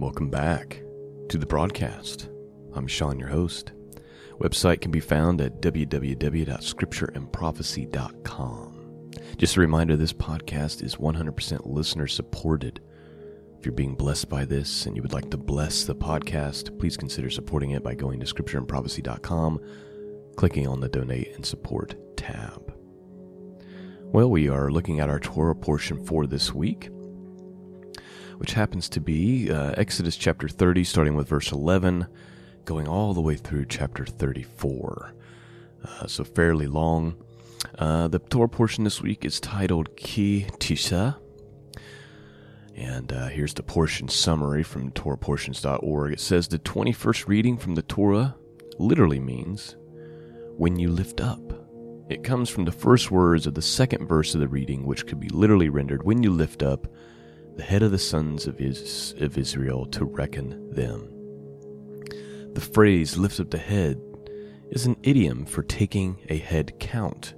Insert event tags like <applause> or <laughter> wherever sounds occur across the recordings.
Welcome back to the broadcast. I'm Sean, your host. Website can be found at www.scriptureandprophecy.com. Just a reminder this podcast is 100% listener supported. If you're being blessed by this and you would like to bless the podcast, please consider supporting it by going to scriptureandprophecy.com, clicking on the donate and support tab. Well, we are looking at our Torah portion for this week which happens to be uh, Exodus chapter 30, starting with verse 11, going all the way through chapter 34. Uh, so fairly long. Uh, the Torah portion this week is titled Ki Tisha. And uh, here's the portion summary from TorahPortions.org. It says the 21st reading from the Torah literally means when you lift up. It comes from the first words of the second verse of the reading, which could be literally rendered when you lift up the head of the sons of, of Israel to reckon them. The phrase lift up the head is an idiom for taking a head count.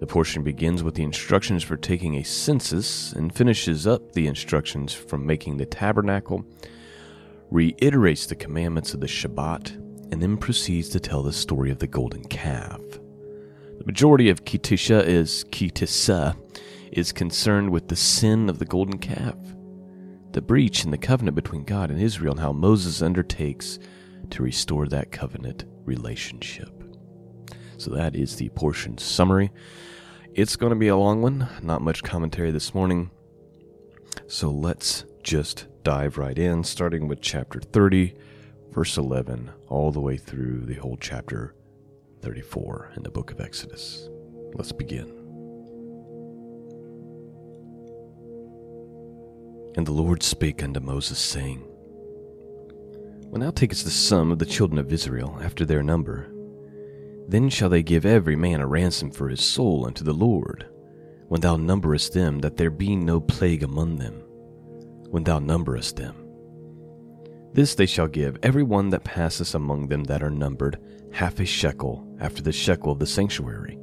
The portion begins with the instructions for taking a census and finishes up the instructions from making the tabernacle, reiterates the commandments of the Shabbat, and then proceeds to tell the story of the golden calf. The majority of Kitisha is Kitissa, is concerned with the sin of the golden calf, the breach in the covenant between God and Israel, and how Moses undertakes to restore that covenant relationship. So that is the portion summary. It's going to be a long one, not much commentary this morning. So let's just dive right in, starting with chapter 30, verse 11, all the way through the whole chapter 34 in the book of Exodus. Let's begin. And the Lord spake unto Moses, saying, When thou takest the sum of the children of Israel after their number, then shall they give every man a ransom for his soul unto the Lord, when thou numberest them, that there be no plague among them, when thou numberest them. This they shall give every one that passeth among them that are numbered half a shekel after the shekel of the sanctuary.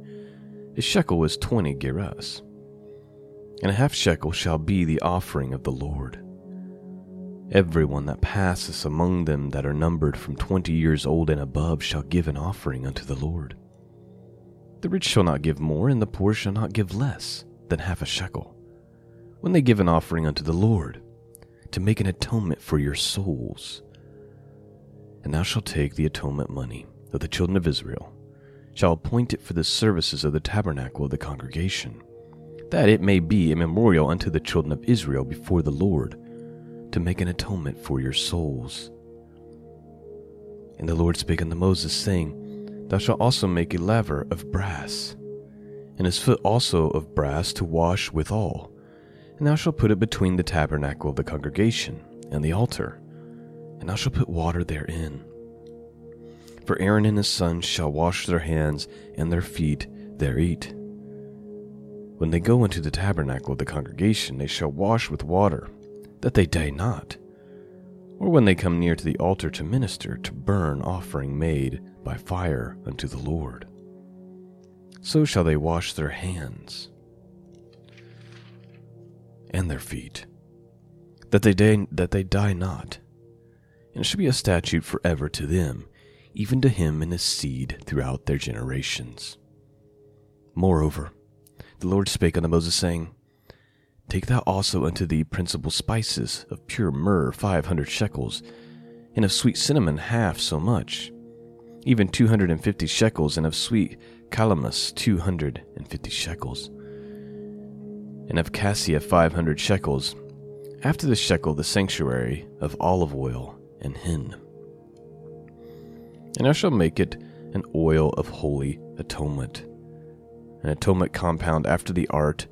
A shekel is twenty gerahs and a half shekel shall be the offering of the Lord. Every one that passeth among them that are numbered from twenty years old and above shall give an offering unto the Lord. The rich shall not give more, and the poor shall not give less than half a shekel, when they give an offering unto the Lord, to make an atonement for your souls. And thou shalt take the atonement money of the children of Israel, shall appoint it for the services of the tabernacle of the congregation that it may be a memorial unto the children of Israel before the Lord, to make an atonement for your souls. And the Lord spake unto Moses, saying, Thou shalt also make a laver of brass, and his foot also of brass to wash withal, and thou shalt put it between the tabernacle of the congregation and the altar, and thou shalt put water therein. For Aaron and his sons shall wash their hands and their feet there eat when they go into the tabernacle of the congregation, they shall wash with water, that they die not. Or when they come near to the altar to minister, to burn offering made by fire unto the Lord. So shall they wash their hands and their feet, that they, die, that they die not. And it shall be a statute forever to them, even to him and his seed throughout their generations. Moreover, the Lord spake unto Moses, saying, Take thou also unto thee principal spices of pure myrrh five hundred shekels, and of sweet cinnamon half so much, even two hundred and fifty shekels, and of sweet calamus two hundred and fifty shekels, and of cassia five hundred shekels, after the shekel the sanctuary of olive oil and hin. And I shall make it an oil of holy atonement an atonement compound after the art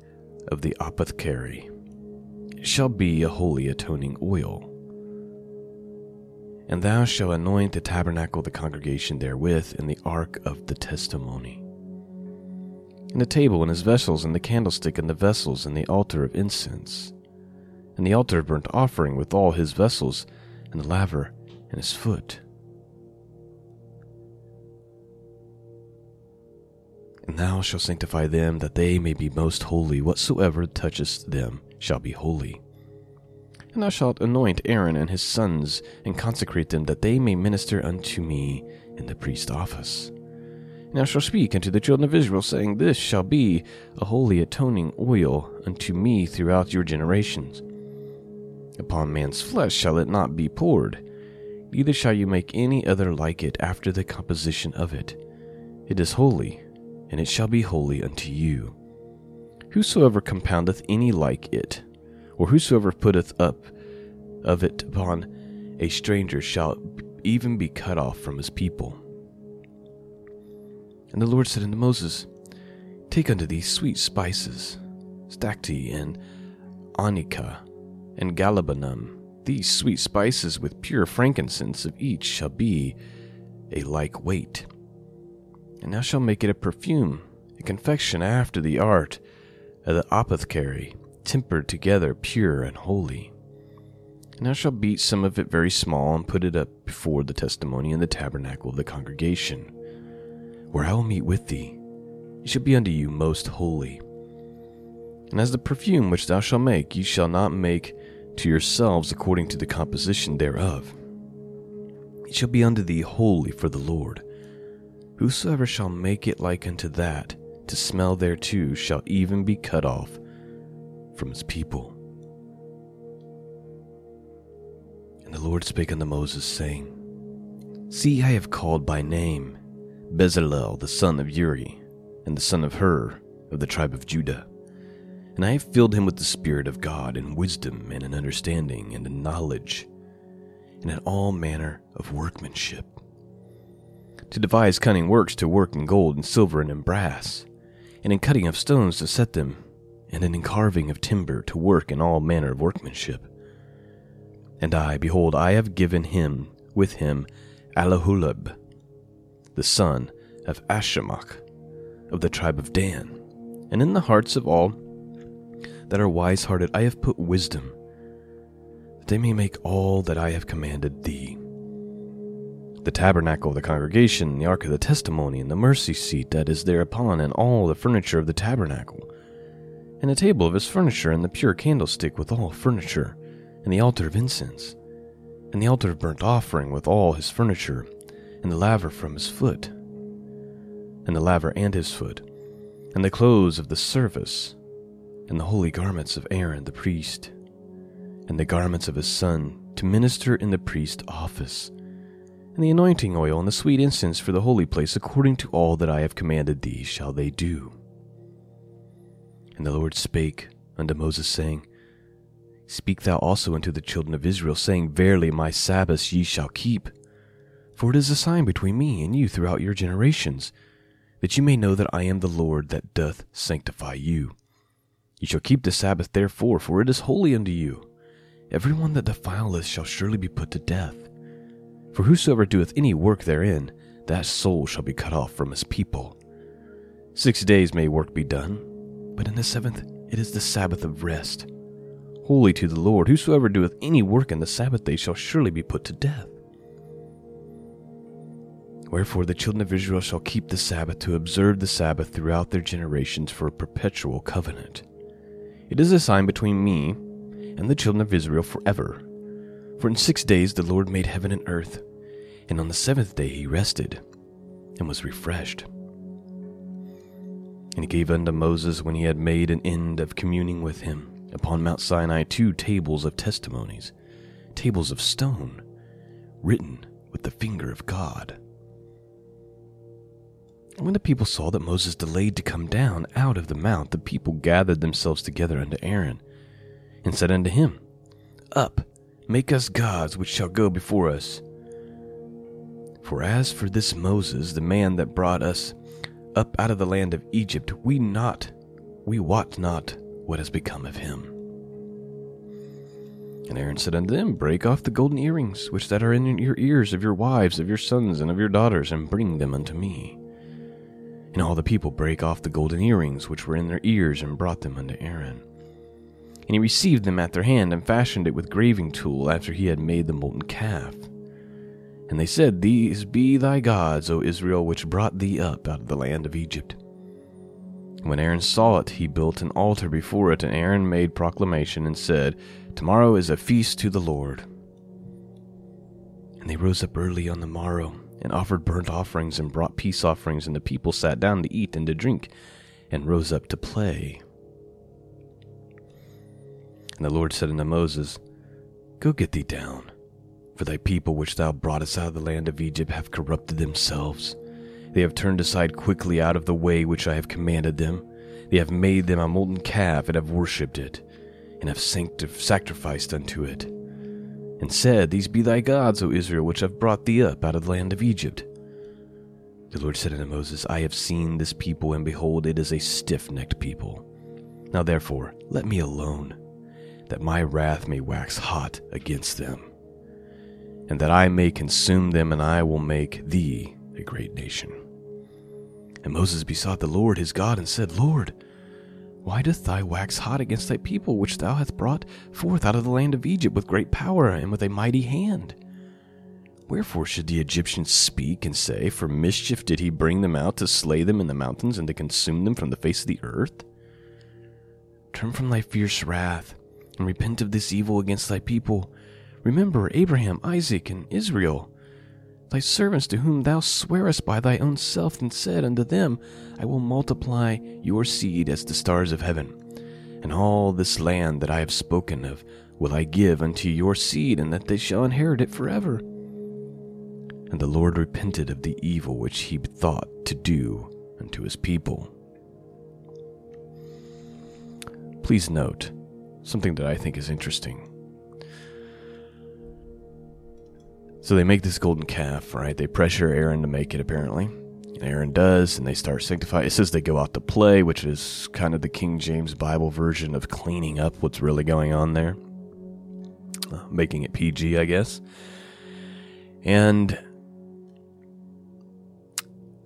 of the apothecary. Shall be a holy atoning oil. And thou shalt anoint the tabernacle of the congregation therewith, and the ark of the testimony. And the table and his vessels, and the candlestick and the vessels, and the altar of incense, and the altar of burnt offering with all his vessels, and the laver and his foot thou shalt sanctify them, that they may be most holy. Whatsoever toucheth them shall be holy. And thou shalt anoint Aaron and his sons, and consecrate them, that they may minister unto me in the priest office. And thou shalt speak unto the children of Israel, saying, This shall be a holy atoning oil unto me throughout your generations. Upon man's flesh shall it not be poured, neither shall you make any other like it after the composition of it. It is holy, and it shall be holy unto you. Whosoever compoundeth any like it, or whosoever putteth up of it upon a stranger shall even be cut off from his people. And the Lord said unto Moses, Take unto thee sweet spices, stacte and onycha, and galbanum. These sweet spices with pure frankincense of each shall be a like weight. And thou shalt make it a perfume, a confection after the art of the apothecary, tempered together pure and holy. And thou shalt beat some of it very small, and put it up before the testimony in the tabernacle of the congregation, where I will meet with thee. It shall be unto you most holy. And as the perfume which thou shalt make, ye shall not make to yourselves according to the composition thereof. It shall be unto thee holy for the Lord. Whosoever shall make it like unto that, to smell thereto, shall even be cut off from his people. And the Lord spake unto Moses, saying, See, I have called by name Bezalel the son of Uri, and the son of Hur, of the tribe of Judah. And I have filled him with the Spirit of God, in wisdom, and in understanding, and in knowledge, and in all manner of workmanship, to devise cunning works to work in gold and silver and in brass, and in cutting of stones to set them, and in carving of timber to work in all manner of workmanship. And I, behold, I have given him with him Aholiab, the son of Ahisamach, of the tribe of Dan. And in the hearts of all that are wise hearted I have put wisdom, that they may make all that I have commanded thee. The tabernacle of the congregation, the ark of the testimony, and the mercy seat that is thereupon, and all the furniture of the tabernacle, and the table of his furniture, and the pure candlestick with all furniture, and the altar of incense, and the altar of burnt offering with all his furniture, and the laver from his foot, and the laver and his foot, and the clothes of the service, and the holy garments of Aaron the priest, and the garments of his son to minister in the priest office, and the anointing oil and the sweet incense for the holy place, according to all that I have commanded thee, shall they do. And the Lord spake unto Moses, saying, Speak thou also unto the children of Israel, saying, Verily my Sabbaths ye shall keep. For it is a sign between me and you throughout your generations, that ye may know that I am the Lord that doth sanctify you. Ye shall keep the Sabbath therefore, for it is holy unto you. Every one that defileth shall surely be put to death. For whosoever doeth any work therein, that soul shall be cut off from his people. Six days may work be done, but in the seventh it is the Sabbath of rest. Holy to the Lord, whosoever doeth any work in the Sabbath day shall surely be put to death. Wherefore the children of Israel shall keep the Sabbath to observe the Sabbath throughout their generations for a perpetual covenant. It is a sign between me and the children of Israel forever. For in six days the Lord made heaven and earth, and on the seventh day he rested and was refreshed. And he gave unto Moses, when he had made an end of communing with him, upon Mount Sinai two tables of testimonies, tables of stone, written with the finger of God. And when the people saw that Moses delayed to come down out of the mount, the people gathered themselves together unto Aaron, and said unto him, Up, make us gods which shall go before us. For as for this Moses, the man that brought us up out of the land of Egypt, we not, we wot not what has become of him. And Aaron said unto them, Break off the golden earrings which that are in your ears of your wives, of your sons, and of your daughters, and bring them unto me. And all the people brake off the golden earrings which were in their ears, and brought them unto Aaron. And he received them at their hand, and fashioned it with graving tool after he had made the molten calf. And they said, These be thy gods, O Israel, which brought thee up out of the land of Egypt. When Aaron saw it, he built an altar before it, and Aaron made proclamation and said, Tomorrow is a feast to the Lord. And they rose up early on the morrow, and offered burnt offerings, and brought peace offerings, and the people sat down to eat and to drink, and rose up to play. And the Lord said unto Moses, Go get thee down, for thy people which thou broughtest out of the land of Egypt have corrupted themselves. They have turned aside quickly out of the way which I have commanded them. They have made them a molten calf, and have worshipped it, and have sacrificed unto it, and said, These be thy gods, O Israel, which have brought thee up out of the land of Egypt. The Lord said unto Moses, I have seen this people, and behold, it is a stiff necked people. Now therefore, let me alone, that my wrath may wax hot against them, and that I may consume them, and I will make thee a great nation. And Moses besought the Lord his God and said, Lord, why doth thy wax hot against thy people, which thou hast brought forth out of the land of Egypt with great power and with a mighty hand? Wherefore should the Egyptians speak and say, For mischief did he bring them out to slay them in the mountains and to consume them from the face of the earth? Turn from thy fierce wrath and repent of this evil against thy people. Remember Abraham, Isaac, and Israel thy servants to whom thou swearest by thy own self, and said unto them, I will multiply your seed as the stars of heaven. And all this land that I have spoken of will I give unto your seed, and that they shall inherit it forever. And the Lord repented of the evil which he thought to do unto his people. Please note something that I think is interesting. So they make this golden calf, right? They pressure Aaron to make it, apparently. Aaron does, and they start sanctifying. It says they go out to play, which is kind of the King James Bible version of cleaning up what's really going on there, uh, making it PG, I guess. And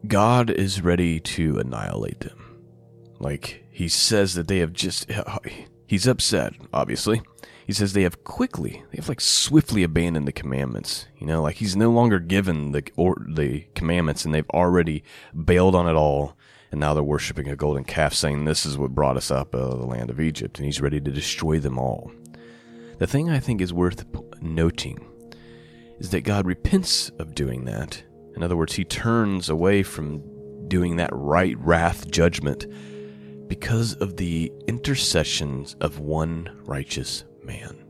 God is ready to annihilate them. Like, he says that they have just. He's upset, obviously he says they have quickly, they have like swiftly abandoned the commandments. You know, like he's no longer given the or the commandments, and they've already bailed on it all. And now they're worshiping a golden calf, saying this is what brought us up out of the land of Egypt, and he's ready to destroy them all. The thing I think is worth noting is that God repents of doing that. In other words, he turns away from doing that right wrath judgment because of the intercessions of one righteous man.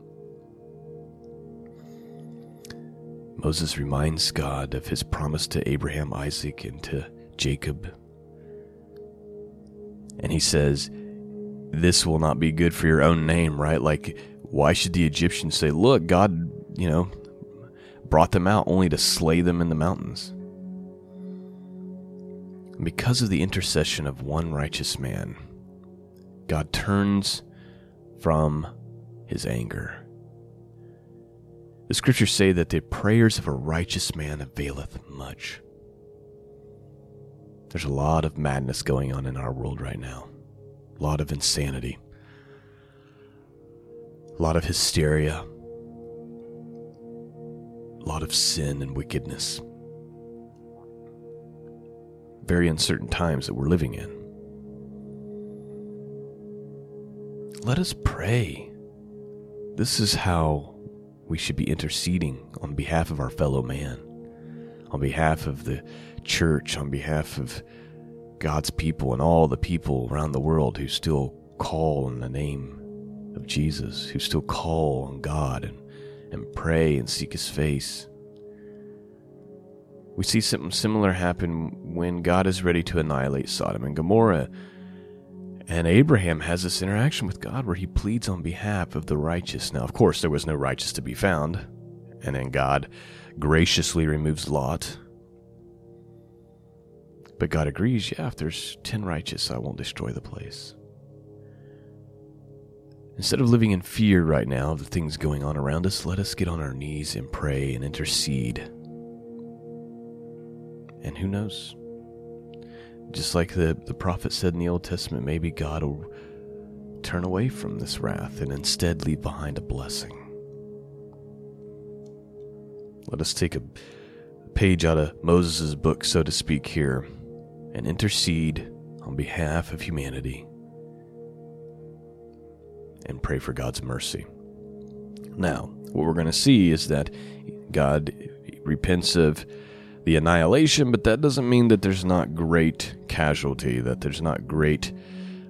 Moses reminds God of his promise to Abraham, Isaac, and to Jacob. And he says, This will not be good for your own name, right? Like, why should the Egyptians say, Look, God, you know, brought them out only to slay them in the mountains? Because of the intercession of one righteous man, God turns from his anger. The scriptures say that the prayers of a righteous man availeth much. There's a lot of madness going on in our world right now, a lot of insanity, a lot of hysteria, a lot of sin and wickedness. Very uncertain times that we're living in. Let us pray this is how we should be interceding on behalf of our fellow man, on behalf of the church, on behalf of God's people and all the people around the world who still call on the name of Jesus, who still call on God and, and pray and seek his face. We see something similar happen when God is ready to annihilate Sodom and Gomorrah and Abraham has this interaction with God where he pleads on behalf of the righteous. Now, of course, there was no righteous to be found. And then God graciously removes Lot. But God agrees, yeah, if there's 10 righteous, I won't destroy the place. Instead of living in fear right now of the things going on around us, let us get on our knees and pray and intercede. And who knows? Just like the, the prophet said in the Old Testament, maybe God will turn away from this wrath and instead leave behind a blessing. Let us take a page out of Moses' book, so to speak, here, and intercede on behalf of humanity and pray for God's mercy. Now, what we're going to see is that God repents of the annihilation, but that doesn't mean that there's not great casualty, that there's not great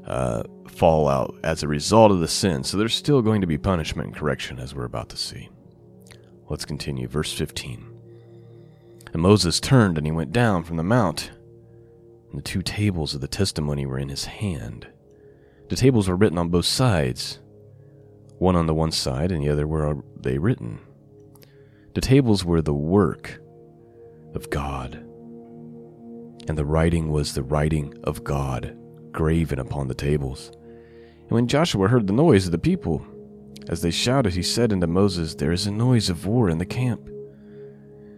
uh, fallout as a result of the sin. So there's still going to be punishment and correction, as we're about to see. Let's continue. Verse 15. And Moses turned and he went down from the mount, and the two tables of the testimony were in his hand. The tables were written on both sides, one on the one side and the other were they written. The tables were the work of God, and the writing was the writing of God graven upon the tables. And when Joshua heard the noise of the people, as they shouted, he said unto Moses, There is a noise of war in the camp.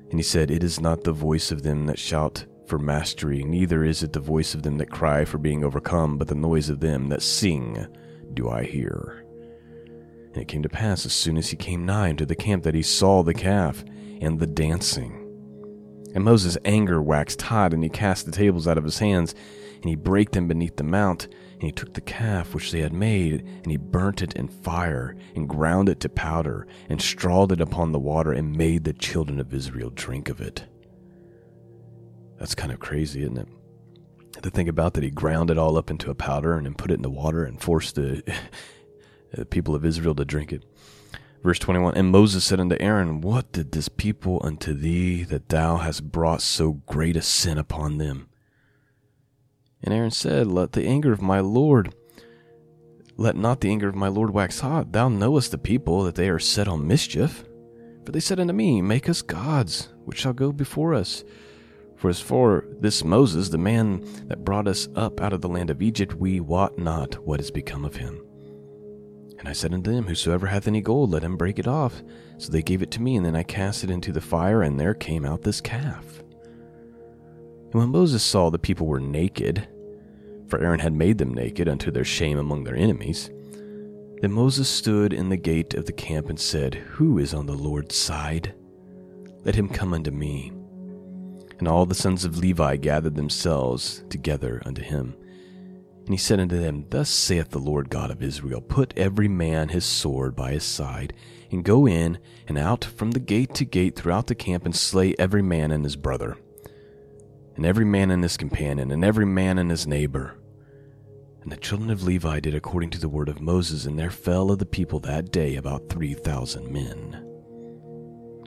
And he said, It is not the voice of them that shout for mastery, neither is it the voice of them that cry for being overcome, but the noise of them that sing do I hear. And it came to pass as soon as he came nigh unto the camp that he saw the calf and the dancing. And Moses' anger waxed hot, and he cast the tables out of his hands, and he brake them beneath the mount. And he took the calf which they had made, and he burnt it in fire, and ground it to powder, and strawed it upon the water, and made the children of Israel drink of it. That's kind of crazy, isn't it? To think about that he ground it all up into a powder and then put it in the water and forced the, <laughs> the people of Israel to drink it. Verse 21 And Moses said unto Aaron, What did this people unto thee that thou hast brought so great a sin upon them? And Aaron said, Let the anger of my Lord, let not the anger of my Lord wax hot. Thou knowest the people that they are set on mischief. For they said unto me, Make us gods, which shall go before us. For as for this Moses, the man that brought us up out of the land of Egypt, we wot not what is become of him. And I said unto them, Whosoever hath any gold, let him break it off. So they gave it to me, and then I cast it into the fire, and there came out this calf. And when Moses saw the people were naked, for Aaron had made them naked unto their shame among their enemies. Then Moses stood in the gate of the camp and said, Who is on the Lord's side? Let him come unto me. And all the sons of Levi gathered themselves together unto him. And he said unto them, Thus saith the Lord God of Israel Put every man his sword by his side, and go in and out from the gate to gate throughout the camp, and slay every man and his brother and every man and his companion, and every man and his neighbor. And the children of Levi did according to the word of Moses, and there fell of the people that day about three thousand men.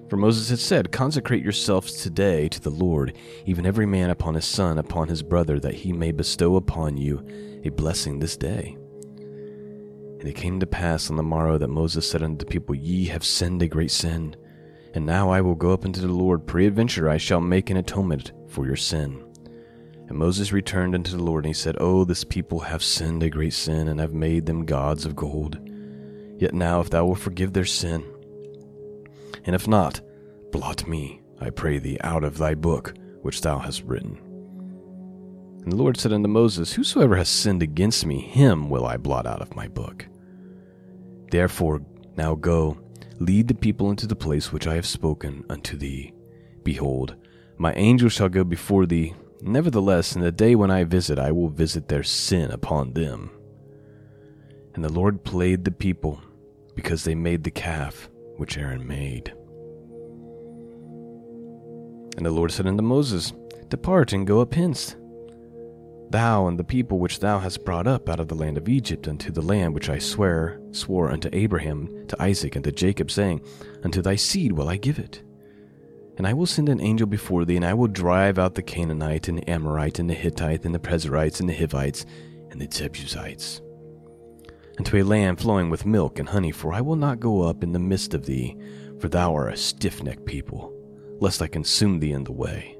For Moses had said, Consecrate yourselves today to the Lord, even every man upon his son, upon his brother, that he may bestow upon you a blessing this day. And it came to pass on the morrow that Moses said unto the people, Ye have sinned a great sin. And now I will go up unto the Lord. Peradventure I shall make an atonement for your sin. And Moses returned unto the Lord, and he said, Oh, this people have sinned a great sin, and have made them gods of gold. Yet now, if thou wilt forgive their sin, and if not, blot me, I pray thee, out of thy book which thou hast written. And the Lord said unto Moses, Whosoever has sinned against me, him will I blot out of my book. Therefore, now go, lead the people into the place which I have spoken unto thee. Behold, my angel shall go before thee. Nevertheless, in the day when I visit, I will visit their sin upon them. And the Lord played the people, because they made the calf which Aaron made. And the Lord said unto Moses, Depart and go up hence, thou and the people which thou hast brought up out of the land of Egypt unto the land which I swear swore unto Abraham, to Isaac, and to Jacob, saying, Unto thy seed will I give it. And I will send an angel before thee, and I will drive out the Canaanite, and the Amorite, and the Hittite, and the Perizzites, and the Hivites, and the Jebusites, unto a land flowing with milk and honey, for I will not go up in the midst of thee, for thou art a stiff necked people, lest I consume thee in the way.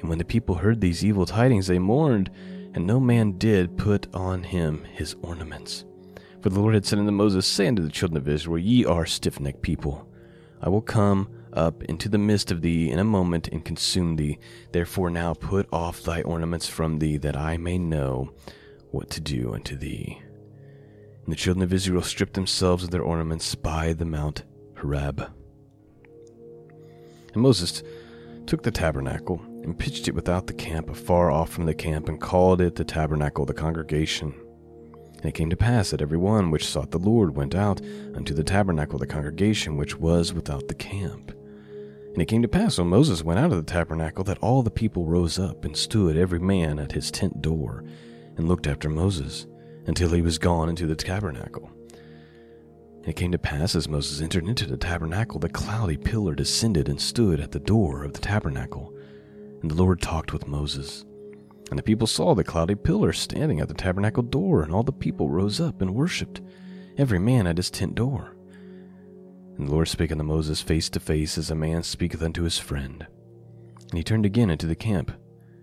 And when the people heard these evil tidings, they mourned, and no man did put on him his ornaments. For the Lord had said unto Moses, Say unto the children of Israel, Ye are stiff necked people. I will come up into the midst of thee in a moment and consume thee. Therefore now put off thy ornaments from thee, that I may know what to do unto thee. And the children of Israel stripped themselves of their ornaments by the Mount Horeb. And Moses took the tabernacle and pitched it without the camp, afar off from the camp, and called it the tabernacle of the congregation. And it came to pass that every one which sought the Lord went out unto the tabernacle of the congregation which was without the camp. And it came to pass when Moses went out of the tabernacle that all the people rose up and stood every man at his tent door and looked after Moses until he was gone into the tabernacle. It came to pass as Moses entered into the tabernacle, the cloudy pillar descended and stood at the door of the tabernacle. And the Lord talked with Moses. And the people saw the cloudy pillar standing at the tabernacle door, and all the people rose up and worshipped, every man at his tent door. And the Lord spake unto Moses face to face, as a man speaketh unto his friend. And he turned again into the camp,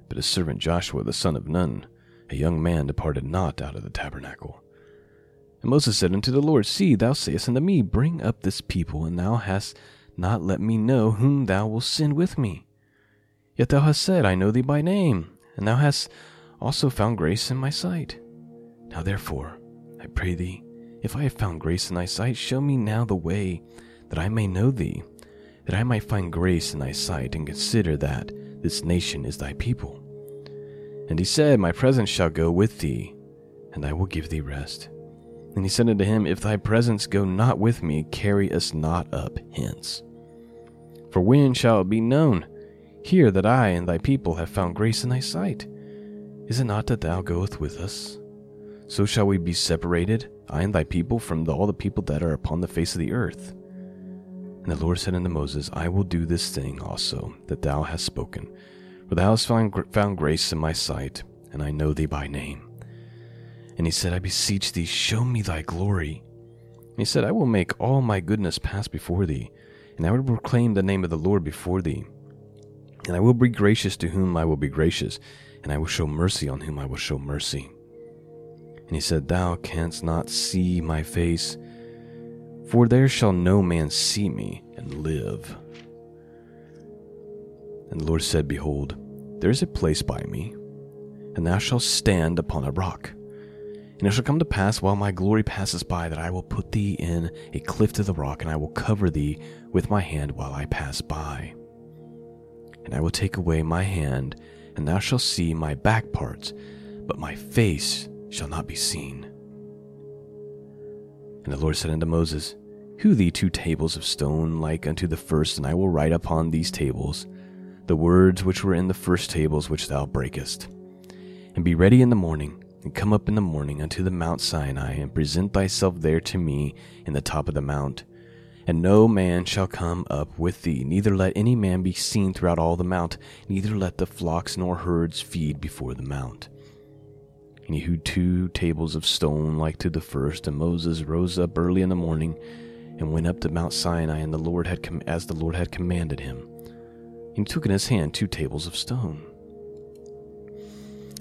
but his servant Joshua the son of Nun, a young man, departed not out of the tabernacle. And Moses said unto the Lord, See, thou sayest unto me, Bring up this people, and thou hast not let me know whom thou wilt send with me. Yet thou hast said, I know thee by name, and thou hast also found grace in my sight. Now therefore, I pray thee, if I have found grace in thy sight, show me now the way that I may know thee, that I might find grace in thy sight, and consider that this nation is thy people. And he said, My presence shall go with thee, and I will give thee rest. And he said unto him, If thy presence go not with me, carry us not up hence. For when shall it be known here that I and thy people have found grace in thy sight. Is it not that thou goest with us? So shall we be separated, I and thy people, from all the people that are upon the face of the earth. And the Lord said unto Moses, I will do this thing also that thou hast spoken, for thou hast found, found grace in my sight, and I know thee by name. And he said, I beseech thee, show me thy glory. And he said, I will make all my goodness pass before thee, and I will proclaim the name of the Lord before thee. And I will be gracious to whom I will be gracious, and I will show mercy on whom I will show mercy. And he said, Thou canst not see my face, for there shall no man see me and live. And the Lord said, Behold, there is a place by me, and thou shalt stand upon a rock. And it shall come to pass while my glory passes by that I will put thee in a cliff of the rock, and I will cover thee with my hand while I pass by and I will take away my hand, and thou shalt see my back parts, but my face shall not be seen. And the Lord said unto Moses, Hew thee two tables of stone like unto the first, and I will write upon these tables the words which were in the first tables which thou breakest. And be ready in the morning, and come up in the morning unto the Mount Sinai, and present thyself there to me in the top of the mount and no man shall come up with thee, neither let any man be seen throughout all the mount, neither let the flocks nor herds feed before the mount. And he hewed two tables of stone like to the first, and Moses rose up early in the morning and went up to Mount Sinai, and the Lord had com- as the Lord had commanded him. He took in his hand two tables of stone.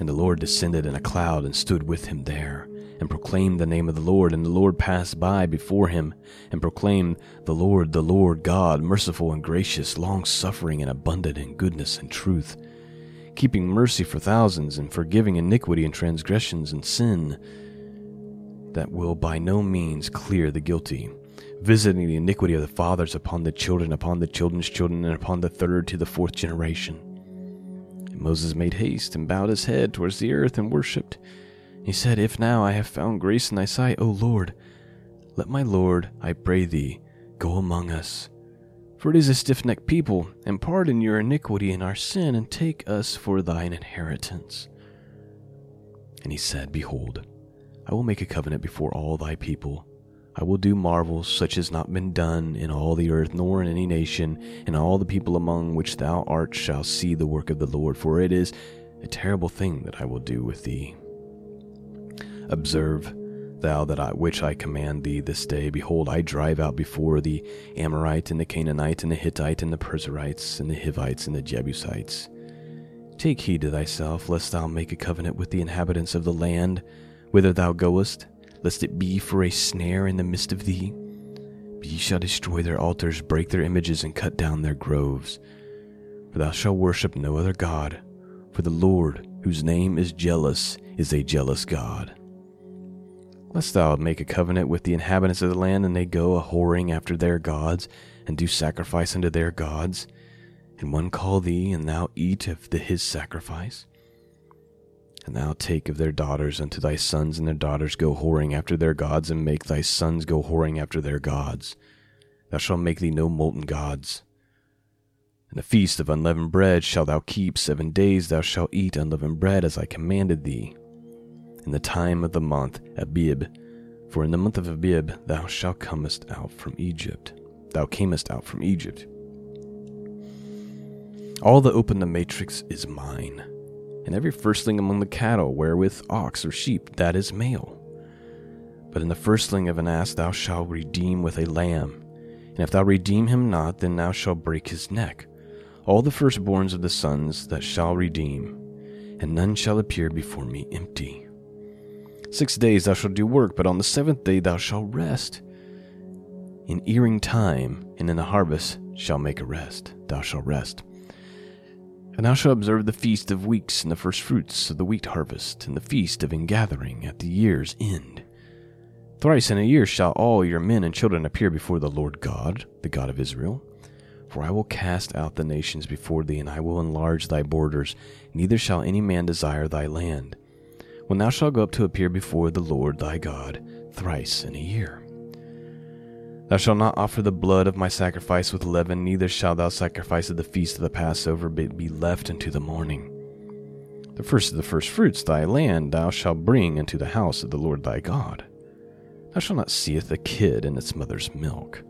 And the Lord descended in a cloud and stood with him there and proclaimed the name of the Lord. And the Lord passed by before him and proclaimed, The Lord, the Lord God, merciful and gracious, long suffering and abundant in goodness and truth, keeping mercy for thousands and forgiving iniquity and transgressions and sin, that will by no means clear the guilty, visiting the iniquity of the fathers upon the children, upon the children's children, and upon the third to the fourth generation. And Moses made haste and bowed his head towards the earth and worshipped. He said, If now I have found grace in thy sight, O Lord, let my Lord, I pray thee, go among us. For it is a stiff necked people, and pardon your iniquity and our sin, and take us for thine inheritance. And he said, Behold, I will make a covenant before all thy people. I will do marvels such as not been done in all the earth, nor in any nation, and all the people among which thou art shall see the work of the Lord, for it is a terrible thing that I will do with thee. Observe thou that I, which I command thee this day. Behold, I drive out before the Amorite and the Canaanite and the Hittite and the Perizzites and the Hivites and the Jebusites. Take heed to thyself, lest thou make a covenant with the inhabitants of the land whither thou goest, lest it be for a snare in the midst of thee. But ye shall destroy their altars, break their images, and cut down their groves. For thou shalt worship no other God, for the Lord, whose name is jealous, is a jealous God. Lest thou make a covenant with the inhabitants of the land, and they go a whoring after their gods, and do sacrifice unto their gods, and one call thee, and thou eat of the, his sacrifice? And thou take of their daughters unto thy sons, and their daughters go whoring after their gods, and make thy sons go whoring after their gods. Thou shalt make thee no molten gods. And the feast of unleavened bread shalt thou keep seven days, thou shalt eat unleavened bread as I commanded thee. In the time of the month Abib, for in the month of Abib thou shalt comest out from Egypt. Thou camest out from Egypt. All that open the matrix is mine, and every firstling among the cattle, wherewith ox or sheep, that is male. But in the firstling of an ass thou shalt redeem with a lamb, and if thou redeem him not, then thou shalt break his neck. All the firstborns of the sons that shall redeem, and none shall appear before me empty. Six days thou shalt do work, but on the seventh day thou shalt rest. In earing time and in the harvest shall make a rest, thou shalt rest. And thou shalt observe the feast of weeks and the first fruits of the wheat harvest, and the feast of ingathering at the year's end. Thrice in a year shall all your men and children appear before the Lord God, the God of Israel. For I will cast out the nations before thee, and I will enlarge thy borders, neither shall any man desire thy land. When thou shalt go up to appear before the Lord thy God thrice in a year. Thou shalt not offer the blood of my sacrifice with leaven, neither shalt thou sacrifice at the feast of the Passover, but be left unto the morning. The first of the first fruits thy land thou shalt bring into the house of the Lord thy God. Thou shalt not seeth a kid in its mother's milk.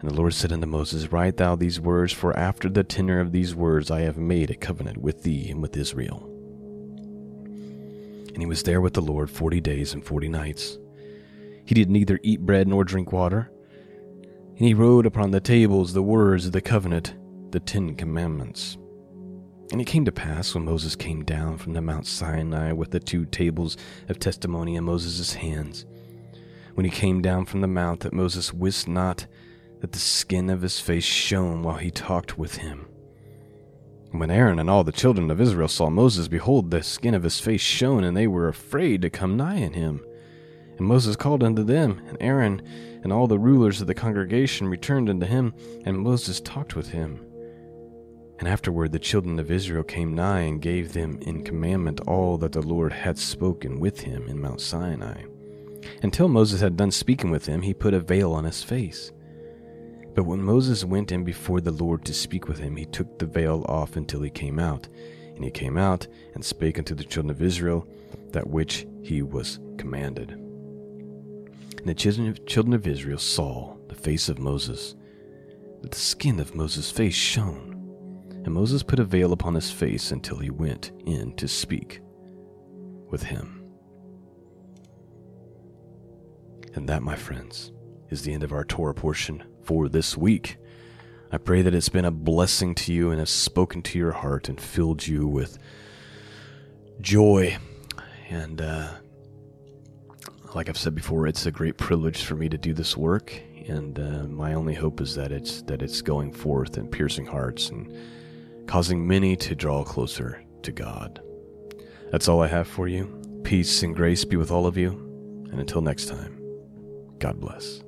And the Lord said unto Moses, Write thou these words, for after the tenor of these words I have made a covenant with thee and with Israel. And he was there with the Lord forty days and forty nights. He did neither eat bread nor drink water. And he wrote upon the tables the words of the covenant, the Ten Commandments. And it came to pass when Moses came down from the Mount Sinai with the two tables of testimony in Moses' hands, when he came down from the mount, that Moses wist not that the skin of his face shone while he talked with him. When Aaron and all the children of Israel saw Moses, behold, the skin of his face shone, and they were afraid to come nigh in him. And Moses called unto them, and Aaron and all the rulers of the congregation returned unto him, and Moses talked with him. And afterward the children of Israel came nigh and gave them in commandment all that the Lord had spoken with him in Mount Sinai. Until Moses had done speaking with him, he put a veil on his face. But when Moses went in before the Lord to speak with him, he took the veil off until he came out. And he came out and spake unto the children of Israel that which he was commanded. And the children of Israel saw the face of Moses, that the skin of Moses' face shone. And Moses put a veil upon his face until he went in to speak with him. And that, my friends, is the end of our Torah portion for this week. I pray that it's been a blessing to you and has spoken to your heart and filled you with joy and uh, like I've said before, it's a great privilege for me to do this work, and uh, my only hope is that it's that it's going forth and piercing hearts and causing many to draw closer to God. That's all I have for you. Peace and grace be with all of you, and until next time, God bless.